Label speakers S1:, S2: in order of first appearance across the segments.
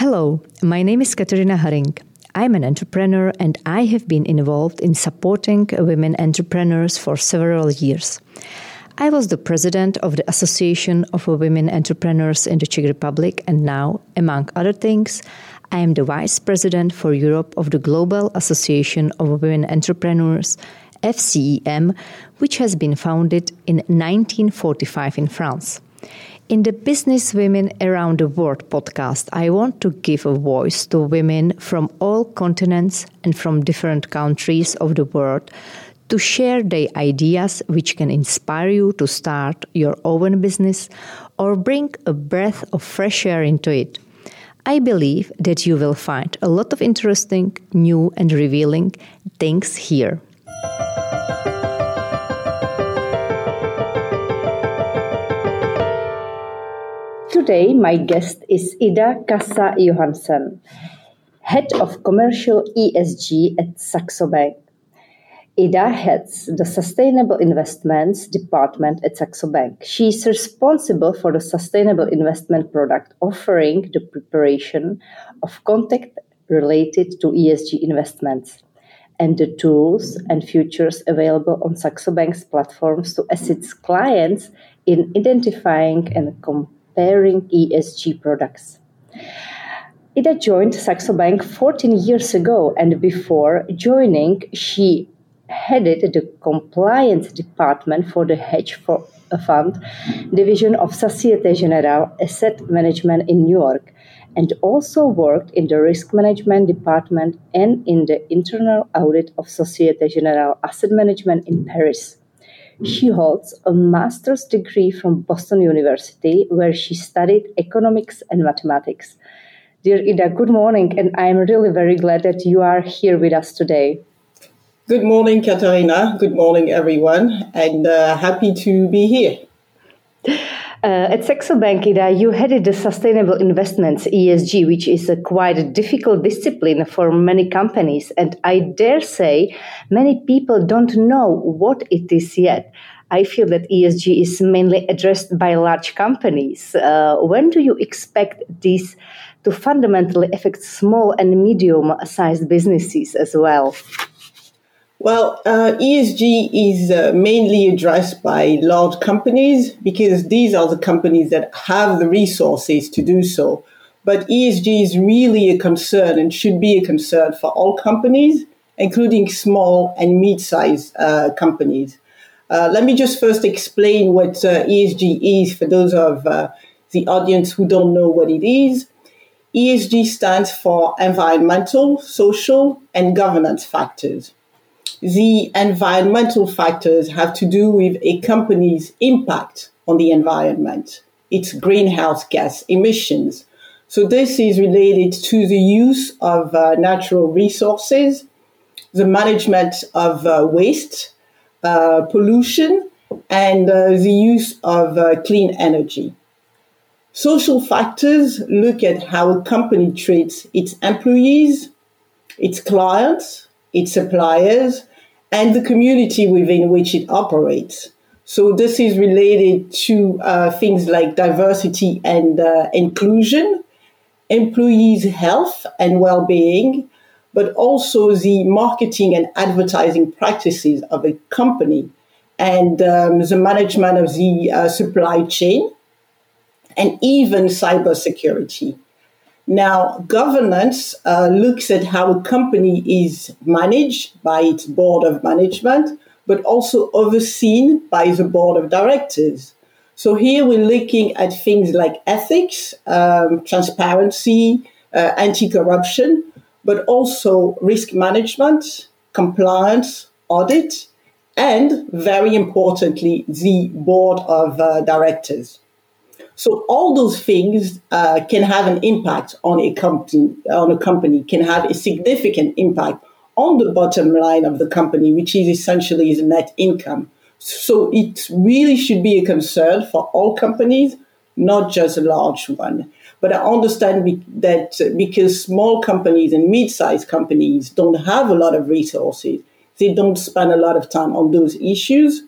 S1: Hello, my name is Katarina Haring. I'm an entrepreneur and I have been involved in supporting women entrepreneurs for several years. I was the president of the Association of Women Entrepreneurs in the Czech Republic, and now, among other things, I am the vice president for Europe of the Global Association of Women Entrepreneurs, FCEM, which has been founded in 1945 in France. In the Business Women Around the World podcast, I want to give a voice to women from all continents and from different countries of the world to share their ideas which can inspire you to start your own business or bring a breath of fresh air into it. I believe that you will find a lot of interesting, new, and revealing things here.
S2: Today, my guest is Ida Kassa Johannesen, Head of Commercial ESG at Saxo Bank. Ida heads the Sustainable Investments Department at Saxo Bank. She is responsible for the sustainable investment product offering the preparation of content related to ESG investments and the tools and features available on Saxo Bank's platforms to assist clients in identifying and comparing ESG products. Ida joined Saxo Bank 14 years ago, and before joining, she headed the compliance department for the hedge uh, fund division of Societe Generale Asset Management in New York and also worked in the risk management department and in the internal audit of Societe Generale Asset Management in Paris. She holds a master's degree from Boston University, where she studied economics and mathematics. Dear Ida, good morning, and I'm really very glad that you are here with us today.
S3: Good morning, Katarina. Good morning, everyone, and uh, happy to be here.
S2: Uh, at Saxo Bank, Ida, you headed the Sustainable Investments ESG, which is a quite a difficult discipline for many companies, and I dare say many people don't know what it is yet. I feel that ESG is mainly addressed by large companies. Uh, when do you expect this to fundamentally affect small and medium-sized businesses as well?
S3: Well, uh, ESG is uh, mainly addressed by large companies because these are the companies that have the resources to do so. But ESG is really a concern and should be a concern for all companies, including small and mid-sized uh, companies. Uh, let me just first explain what uh, ESG is for those of uh, the audience who don't know what it is. ESG stands for environmental, social, and governance factors the environmental factors have to do with a company's impact on the environment, its greenhouse gas emissions. So this is related to the use of uh, natural resources, the management of uh, waste, uh, pollution, and uh, the use of uh, clean energy. Social factors look at how a company treats its employees, its clients, its suppliers, and the community within which it operates. So this is related to uh, things like diversity and uh, inclusion, employees' health and well-being, but also the marketing and advertising practices of a company and um, the management of the uh, supply chain and even cybersecurity. Now, governance uh, looks at how a company is managed by its board of management, but also overseen by the board of directors. So here we're looking at things like ethics, um, transparency, uh, anti-corruption, but also risk management, compliance, audit, and very importantly, the board of uh, directors. So all those things uh, can have an impact on a company. On a company can have a significant impact on the bottom line of the company, which is essentially his net income. So it really should be a concern for all companies, not just a large one. But I understand be- that because small companies and mid-sized companies don't have a lot of resources, they don't spend a lot of time on those issues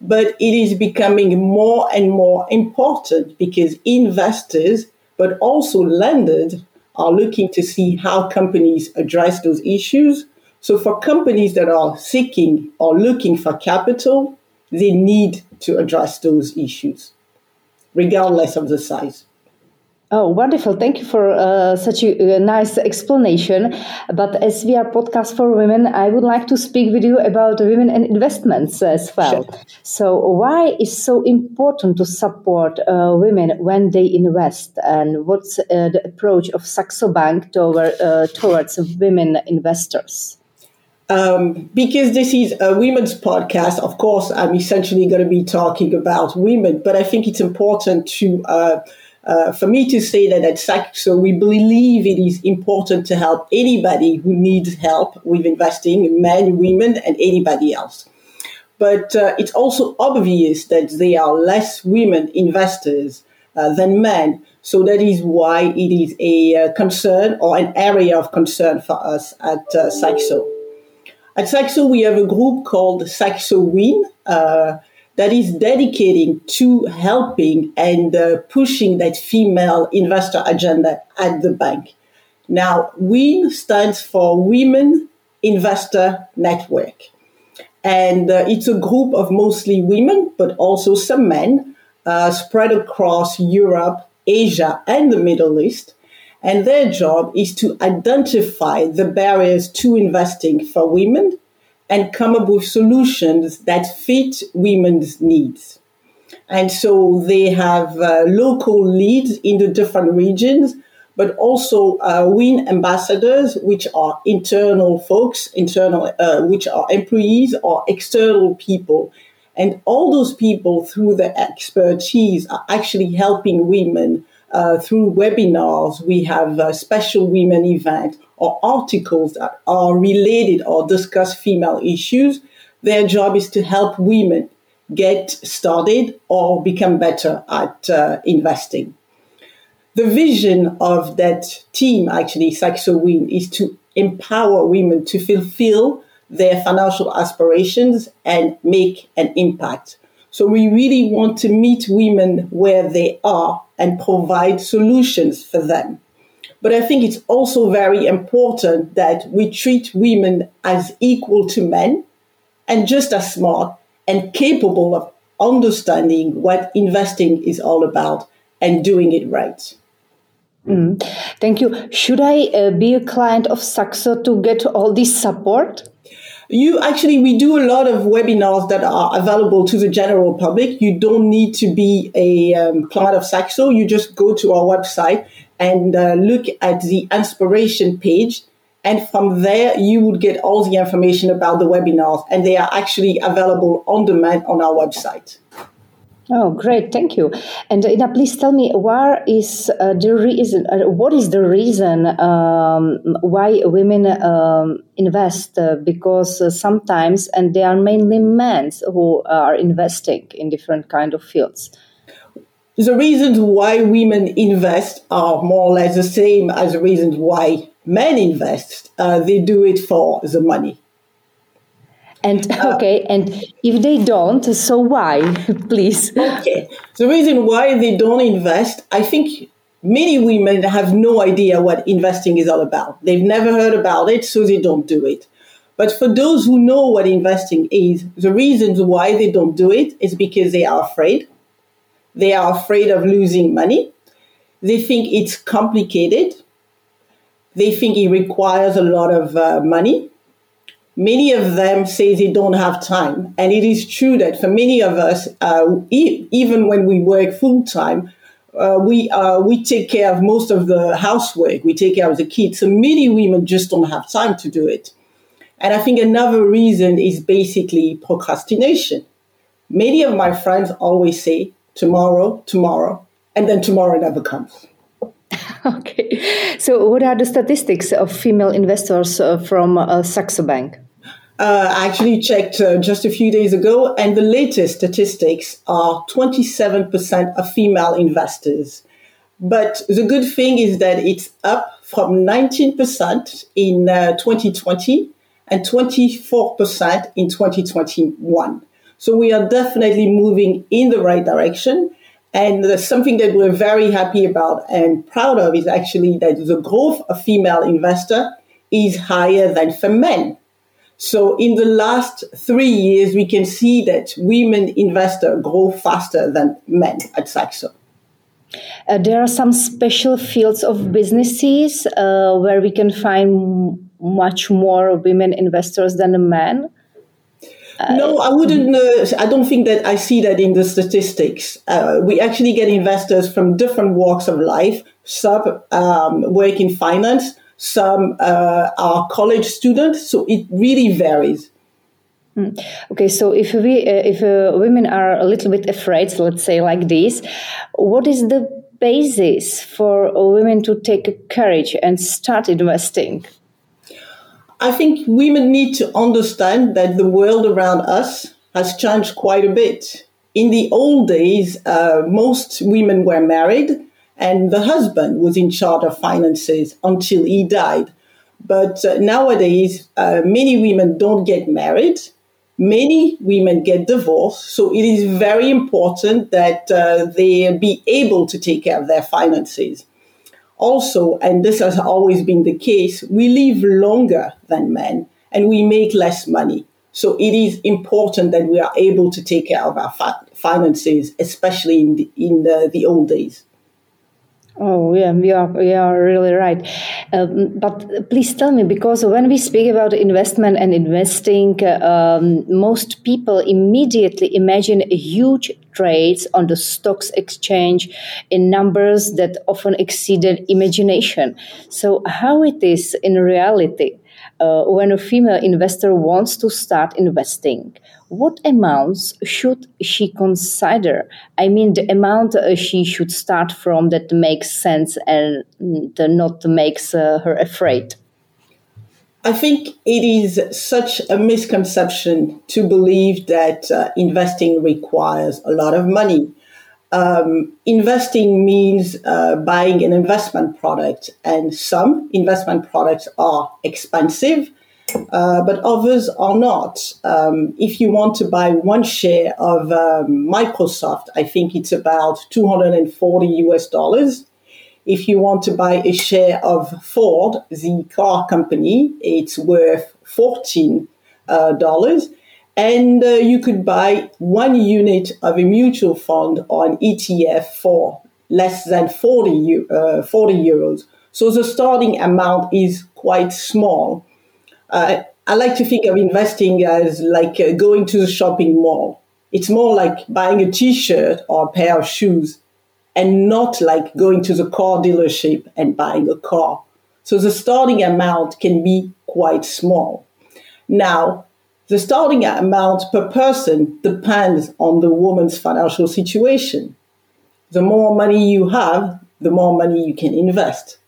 S3: but it is becoming more and more important because investors, but also lenders, are looking to see how companies address those issues. So for companies that are seeking or looking for capital, they need to address those issues, regardless of the size.
S1: Oh, wonderful. Thank you for uh, such a, a, nice explanation. But as we are podcast for women, I would like to speak with you about women and investments as well. Sure. So why is so important to support uh, women when they invest and what's uh, the approach of Saxo Bank toward, uh, towards women investors?
S3: Um, because this is a women's podcast, of course, I'm essentially going to be talking about women, but I think it's important to uh, uh, for me to say that at Saxo, we believe it is important to help anybody who needs help with investing, men, women, and anybody else. But uh, it's also obvious that there are less women investors uh, than men. So that is why it is a uh, concern or an area of concern for us at uh, Saxo. At Saxo, we have a group called Saxo Win. That is dedicating to helping and uh, pushing that female investor agenda at the bank. Now, WIN stands for Women Investor Network. And uh, it's a group of mostly women, but also some men uh, spread across Europe, Asia, and the Middle East. And their job is to identify the barriers to investing for women and come up with solutions that fit women's needs. And so they have uh, local leads in the different regions, but also uh, WIN ambassadors, which are internal folks, internal, uh, which are employees or external people. And all those people, through their expertise, are actually helping women uh, through webinars. We have a special women event or articles that are related or discuss female issues. Their job is to help women get started or become better at uh, investing. The vision of that team, actually, Saxo Win, is to empower women to fulfill their financial aspirations and make an impact. So we really want to meet women where they are and provide solutions for them. But I think it's also very important that we treat women as equal to men and just as smart and capable of understanding what investing is all about and doing it right.
S1: Mm. Thank you. Should I uh, be a client of Saxo to get all this support?
S3: You actually, we do a lot of webinars that are available to the general public. You don't need to be a um, client of Saxo. You just go to our website and uh, look at the inspiration page. And from there, you would get all the information about the webinars, and they are actually available on demand on our website.
S1: Oh, great! Thank you. And Ida, please tell me, where is uh, the reason? Uh, what is the reason um, why women um, invest? Uh, because uh, sometimes, and they are mainly men who are investing in different kind of fields
S3: the reasons why women invest are more or less the same as the reasons why men invest. Uh, they do it for the money.
S1: And okay, and if they don't, so why, please?
S3: Okay, the reason why they don't invest, I think many women have no idea what investing is all about. They've never heard about it, so they don't do it. But for those who know what investing is, the reasons why they don't do it is because they are afraid they are afraid of losing money. They think it's complicated. They think it requires a lot of uh, money. Many of them say they don't have time. And it is true that for many of us, uh, e- even when we work full time, uh, we uh, we take care of most of the housework. We take care of the kids. So many women just don't have time to do it. And I think another reason is basically procrastination. Many of my friends always say, tomorrow, tomorrow, and then tomorrow never comes.
S1: okay. So, what are the statistics of female investors uh, from uh, Saxo Bank?
S3: Uh, I actually checked uh, just a few days ago, and the latest statistics are 27% of female investors. But the good thing is that it's up from 19% in uh, 2020 and 24% in 2021. So we are definitely moving in the right direction. And there's something that we're very happy about and proud of is actually that the growth of female investor is higher than for men. So in the last three years, we can see that women investors grow faster than men at Saxo.
S1: Uh, there are some special fields of businesses uh, where we can find much more women investors than men.
S3: Uh, no, I wouldn't. Uh, I don't think that I see that in the statistics. Uh, we actually get investors from different walks of life. Some um, work in finance, some uh, are college students, so it really varies.
S1: Hmm. Okay, so if we uh, if uh, women are a little bit afraid, let's say like this, what is the basis for women to take courage and start investing?
S3: I think women need to understand that the world around us has changed quite a bit. In the old days, uh, most women were married and the husband was in charge of finances until he died. But uh, nowadays, uh, many women don't get married. Many women get divorced. So it is very important that uh, they be able to take care of their finances. Also, and this has always been the case, we live longer than men and we make less money. So it is important that we are able to take care of our finances, especially in the, in the, the old days.
S1: Oh yeah, you are you are really right. Um, but please tell me because when we speak about investment and investing, um, most people immediately imagine huge trades on the stocks exchange in numbers that often exceeded imagination. So how it is in reality? uh, when a female investor wants to start investing, what amounts should she consider? I mean, the amount uh, she should start from that makes sense and not makes uh, her afraid.
S3: I think it is such a misconception to believe that uh, investing requires a lot of money um, investing means buying an investment product, and some investment products are expensive, uh, but others are not. Um, if you want to buy one share of um, Microsoft, I think it's about 240 US dollars. If you want to buy a share of Ford, the car company, it's worth 14 uh, dollars and uh, you could buy one unit of a mutual fund or an ETF for less than 40, uh, 40 euros. So the starting amount is quite small. Uh, I like to think of investing as like uh, going to the shopping mall. It's more like buying a t-shirt or a pair of shoes and not like going to the car dealership and buying a car. So the starting amount can be quite small. Now, the starting amount per person depends on the woman's financial situation. The more money you have, the more money you can invest.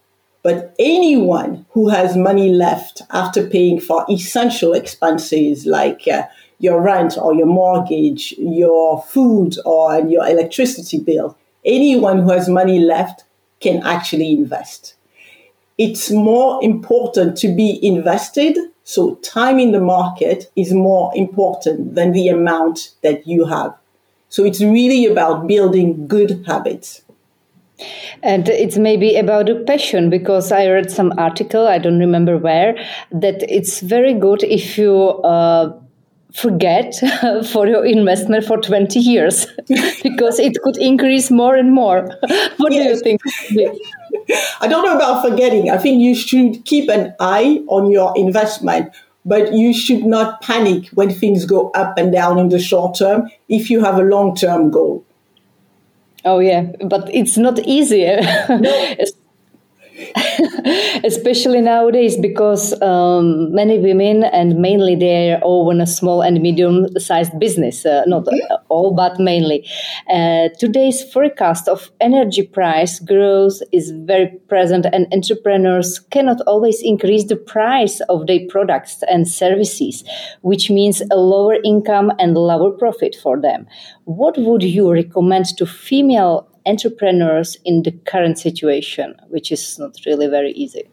S3: But anyone who has money left after paying for essential expenses like uh, your rent or your mortgage, your food or your electricity bill, anyone who has money left can actually invest. It's more important to be invested so time in the market is more important than the amount that you have. So it's really about building good habits.
S1: And it's maybe about a passion because I read some article, I don't remember where, that it's very good if you uh, forget for your investment for 20 years because it could increase more and more. what yes. do you think?
S3: I don't know about forgetting. I think you should keep an eye on your investment, but you should not panic when things go up and down in the short term if you have a long term goal.
S1: Oh, yeah, but it's not easy. No. especially nowadays because um, many women and mainly they own a small and medium sized business uh, not all but mainly. Uh, today's forecast of energy price growth is very present and entrepreneurs cannot always increase the price of their products and services which means a lower income and lower profit for them. What would you recommend to female entrepreneurs in the current situation, which is not really very easy?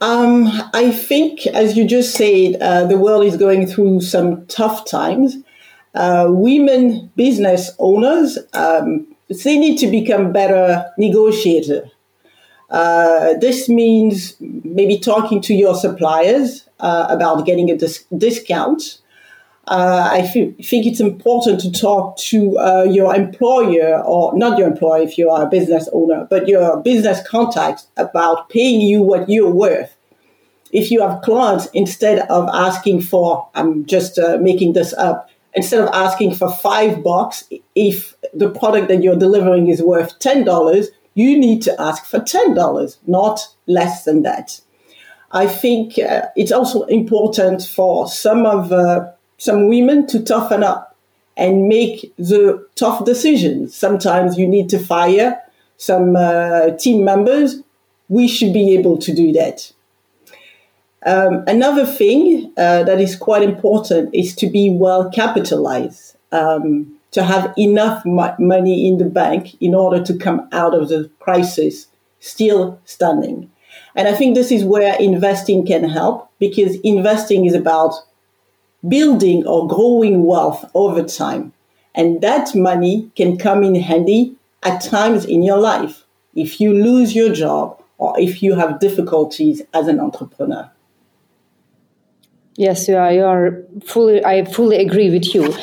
S3: Um, I think, as you just said, uh, the world is going through some tough times. Uh, women business owners um, they need to become better negotiators. Uh, this means maybe talking to your suppliers uh, about getting a dis- discount. Uh, I think it's important to talk to uh, your employer or not your employer if you are a business owner, but your business contacts about paying you what you're worth. If you have clients, instead of asking for, I'm just uh, making this up, instead of asking for five bucks, if the product that you're delivering is worth ten dollars, you need to ask for ten dollars, not less than that. I think uh, it's also important for some of uh, some women to toughen up and make the tough decisions. Sometimes you need to fire some uh, team members. We should be able to do that. Um, another thing uh, that is quite important is to be well capitalized, um, to have enough mo- money in the bank in order to come out of the crisis still standing. And I think this is where investing can help because investing is about building or growing wealth over time. And that money can come in handy at times in your life if you lose your job or if you have difficulties as an entrepreneur.
S1: Yes, you are. You are fully. I fully agree with you.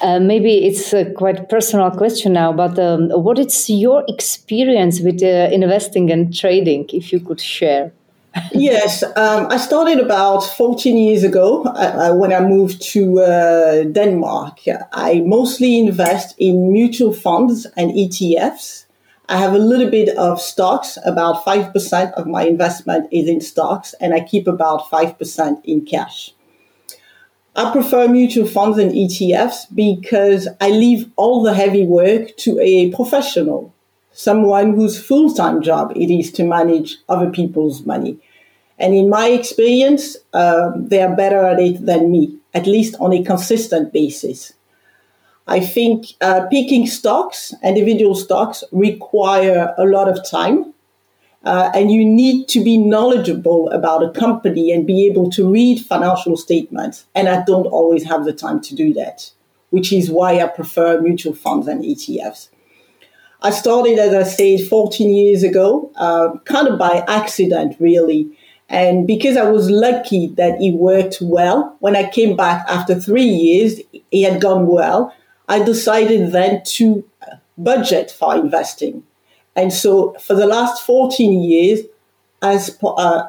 S1: Uh, maybe it's a quite personal question now, but um, what is your experience with uh, investing and trading? If you could share.
S3: Yes, um, I started about 14 years ago uh, uh, when I moved to uh, Denmark. I mostly invest in mutual funds and ETFs. I have a little bit of stocks. About 5% of my investment is in stocks, and I keep about 5% in cash. I prefer mutual funds and ETFs because I leave all the heavy work to a professional, someone whose full time job it is to manage other people's money. And in my experience, uh, they are better at it than me, at least on a consistent basis. I think uh, picking stocks, individual stocks, require a lot of time uh, and you need to be knowledgeable about a company and be able to read financial statements. And I don't always have the time to do that, which is why I prefer mutual funds and ETFs. I started, as I said, 14 years ago, uh, kind of by accident, really. And because I was lucky that it worked well, when I came back after three years, it had gone well. I decided then to budget for investing. And so for the last 14 years, as uh,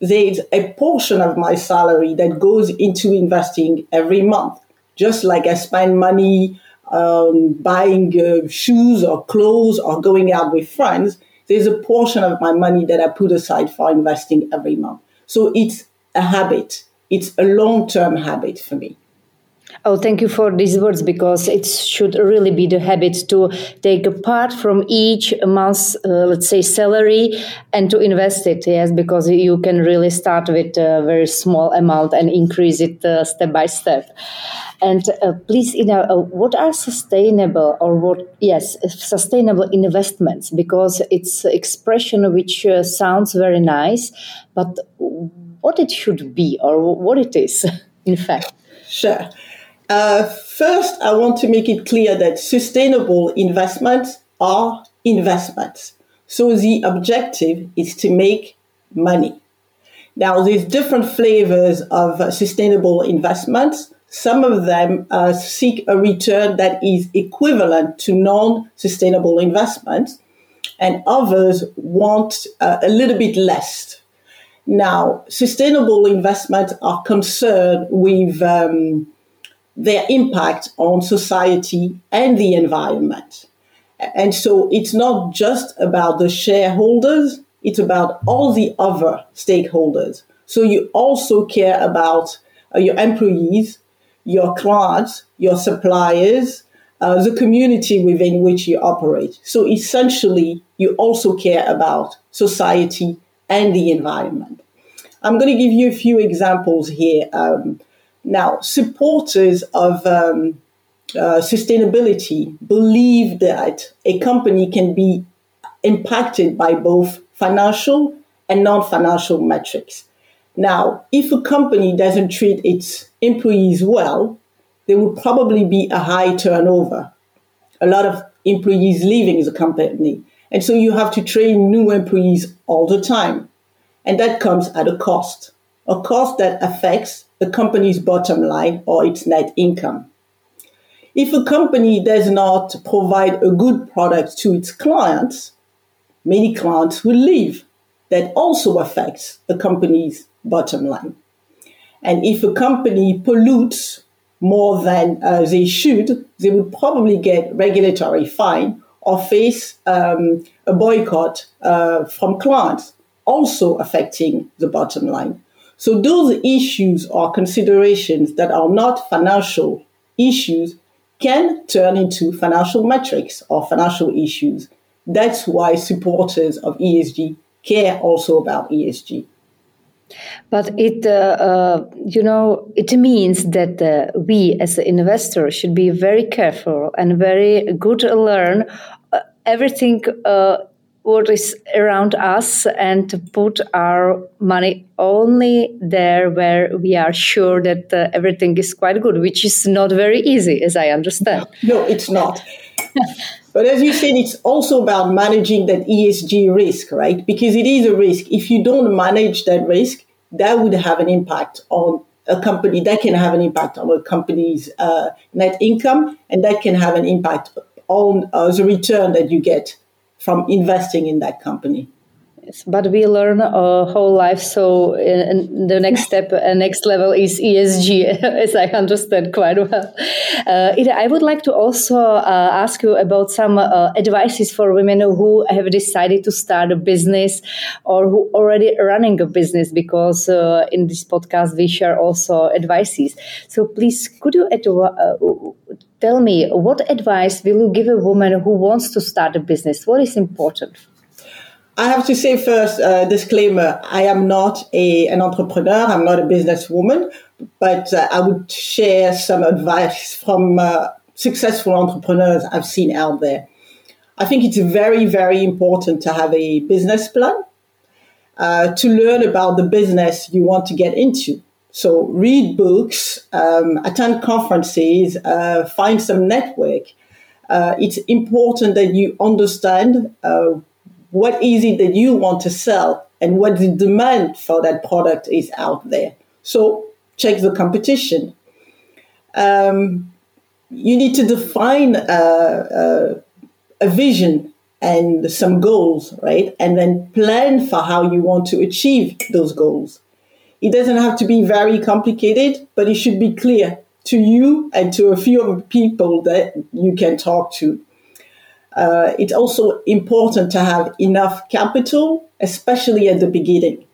S3: there's a portion of my salary that goes into investing every month, just like I spend money um, buying uh, shoes or clothes or going out with friends. There's a portion of my money that I put aside for investing every month. So it's a habit. It's a long term habit for me.
S1: Oh, thank you for these words because it should really be the habit to take a part from each month's, uh, let's say, salary and to invest it. Yes, because you can really start with a very small amount and increase it uh, step by step. And uh, please, you know, uh, what are sustainable or what, yes, sustainable investments? Because it's expression which uh, sounds very nice, but what it should be or what it is, in fact.
S3: Sure. Uh, first, I want to make it clear that sustainable investments are investments. So the objective is to make money. Now, there's different flavors of uh, sustainable investments. Some of them uh, seek a return that is equivalent to non-sustainable investments, and others want uh, a little bit less. Now, sustainable investments are concerned with um, their impact on society and the environment. And so it's not just about the shareholders, it's about all the other stakeholders. So you also care about uh, your employees, your clients, your suppliers, uh, the community within which you operate. So essentially, you also care about society and the environment. I'm going to give you a few examples here. Um, now, supporters of um, uh, sustainability believe that a company can be impacted by both financial and non financial metrics. Now, if a company doesn't treat its employees well, there will probably be a high turnover. a lot of employees leaving the company. And so you have to train new employees all the time. And that comes at a cost, a cost that affects the company's bottom line or its net income. If a company does not provide a good product to its clients, many clients will leave. That also affects the company's bottom line. And if a company pollutes more than uh, they should, they would probably get regulatory fine or face um, a boycott uh, from clients, also affecting the bottom line. So those issues or considerations that are not financial issues can turn into financial metrics or financial issues. That's why supporters of ESG care also about ESG.
S1: But it, uh, uh, you know, it means that uh, we as investors should be very careful and very good to learn uh, everything uh, what is around us and to put our money only there where we are sure that uh, everything is quite good, which is not very easy, as I understand.
S3: No, it's not. But as you said, it's also about managing that ESG risk, right? Because it is a risk. If you don't manage that risk, that would have an impact on a company. That can have an impact on a company's uh, net income, and that can have an impact on uh, the return that you get from investing in that company.
S1: Yes, but we learn a whole life. So the next step, uh, next level is ESG, as I understand quite well. Uh, Ida, I would like to also uh, ask you about some uh, advices for women who have decided to start a business or who already running a business, because uh, in this podcast we share also advices. So please, could you uh, tell me what advice will you give a woman who wants to start a business? What is important?
S3: I have to say first, uh, disclaimer, I am not a, an entrepreneur. I'm not a businesswoman, but uh, I would share some advice from uh, successful entrepreneurs I've seen out there. I think it's very, very important to have a business plan, uh, to learn about the business you want to get into. So read books, um, attend conferences, uh, find some network. Uh, it's important that you understand what is it that you want to sell and what the demand for that product is out there. So check the competition. Um, you need to define uh, uh, a vision and some goals, right? And then plan for how you want to achieve those goals. It doesn't have to be very complicated, but it should be clear to you and to a few of people that you can talk to. Uh, it's also important to have enough capital, especially at the beginning.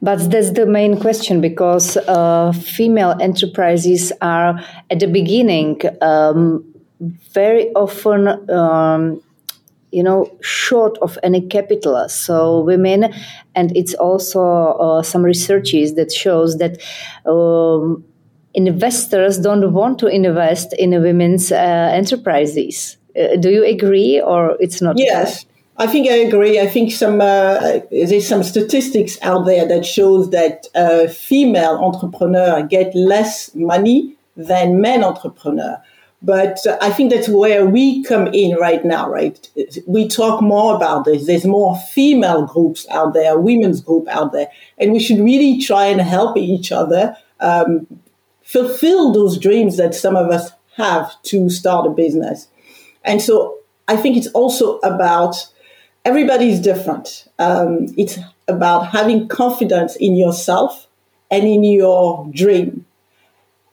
S1: But that's the main question because uh, female enterprises are at the beginning um, very often. Um, you know, short of any capital. So women, and it's also uh, some researches that shows that um, investors don't want to invest in women's uh, enterprises. Uh, do you agree, or it's not?
S3: Yes. I think I agree. I think some uh, there's some statistics out there that shows that uh, female entrepreneurs get less money than men entrepreneurs. But uh, I think that's where we come in right now, right? We talk more about this. There's more female groups out there, women's group out there, and we should really try and help each other um, fulfill those dreams that some of us have to start a business. And so I think it's also about everybody's different. Um, it's about having confidence in yourself and in your dream.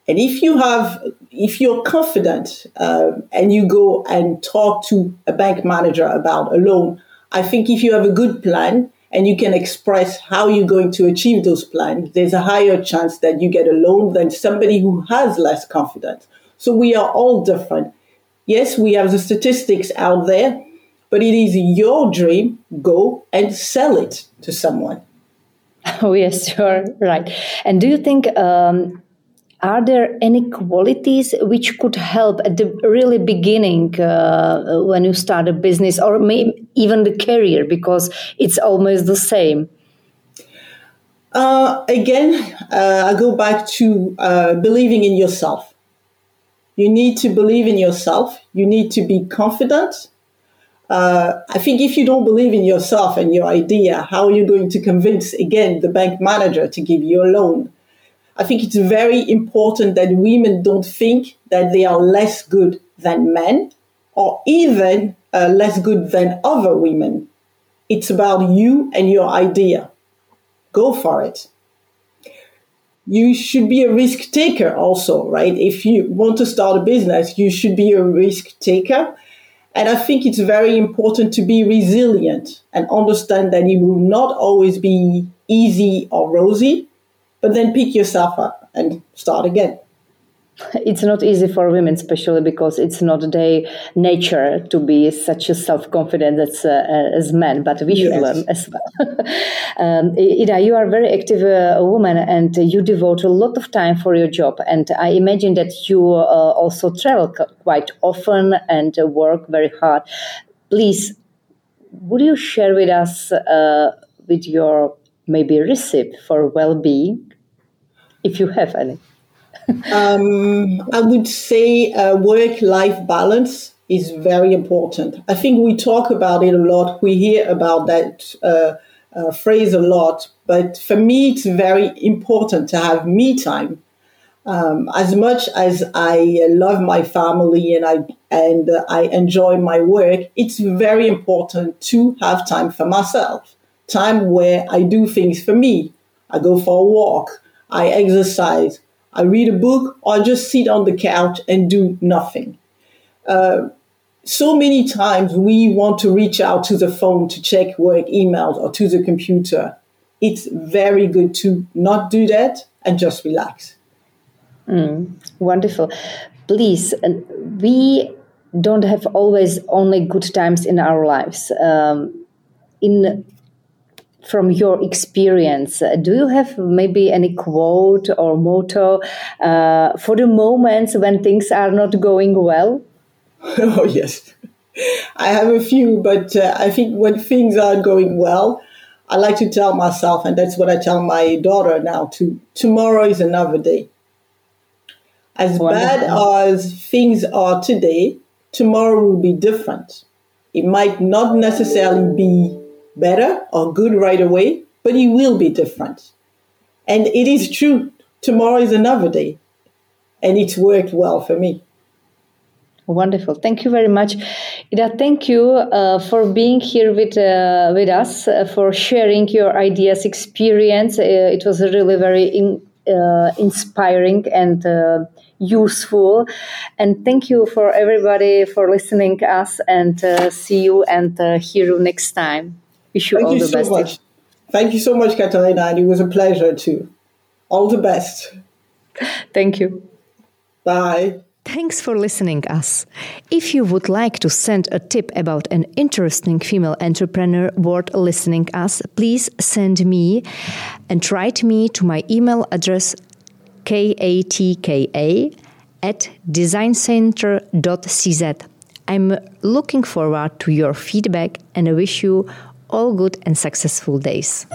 S3: And if you have, if you're confident uh, and you go and talk to a bank manager about a loan, I think if you have a good plan and you can express how you're going to achieve those plans, there's a higher chance that you get a loan than somebody who has less confidence. So we are all different. Yes, we have the statistics out there, but it is your dream. Go and sell it to someone.
S1: Oh, yes, you're right. And do you think, um, are there any qualities which could help at the really beginning uh, when you start a business or maybe even the career because it's almost the same?
S3: Uh, again, uh, I go back to uh, believing in yourself You need to believe in yourself. You need to be confident. Uh, I think if you don't believe in yourself and your idea, how are you going to convince again the bank manager to give you a loan? I think it's very important that women don't think that they are less good than men or even uh, less good than other women. It's about you and your idea. Go for it. You should be a risk taker also, right? If you want to start a business, you should be a risk taker. And I think it's very important to be resilient and understand that it will not always be easy or rosy but then pick yourself up and start again.
S1: It's not easy for women especially because it's not their nature to be such a self-confident as, uh, as men but we should yes. learn as well. Um, ida you are a very active uh, woman and you devote a lot of time for your job and i imagine that you uh, also travel quite often and work very hard. Please would you share with us uh, with your maybe recipe for well-being if you have any?
S3: um, I would say uh, work life balance is very important. I think we talk about it a lot. We hear about that uh, uh, phrase a lot. But for me, it's very important to have me time. Um, as much as I love my family and I and I enjoy my work, it's very important to have time for myself. Time where I do things for me. I go for a walk. I exercise, I read a book, or just sit on the couch and do nothing. Uh, so many times we want to reach out to the phone to check work emails or to the computer. It's very good to not do that and just relax.
S1: Mm, wonderful. Please, we don't have always only good times in our lives. Um, in from your experience, do you have maybe any quote or motto uh, for the moments when things are not going well?
S3: Oh, yes. I have a few, but uh, I think when things are going well, I like to tell myself, and that's what I tell my daughter now too tomorrow is another day. As Wonderful. bad as things are today, tomorrow will be different. It might not necessarily be better or good right away, but you will be different. And it is true. Tomorrow is another day. And it's worked well for me.
S1: Wonderful. Thank you very much. Ida, thank you uh, for being here with, uh, with us, uh, for sharing your ideas, experience. Uh, it was really very in, uh, inspiring and uh, useful. And thank you for everybody for listening to us and see you and hear you next time. Wish you Thank all you the so best.
S3: Much. Thank you so much, Catalina, and it was a pleasure too. All the best.
S1: Thank you.
S3: Bye.
S1: Thanks for listening us. If you would like to send a tip about an interesting female entrepreneur worth listening us, please send me and write me to my email address katka at designcenter.cz. I'm looking forward to your feedback and I wish you all good and successful days.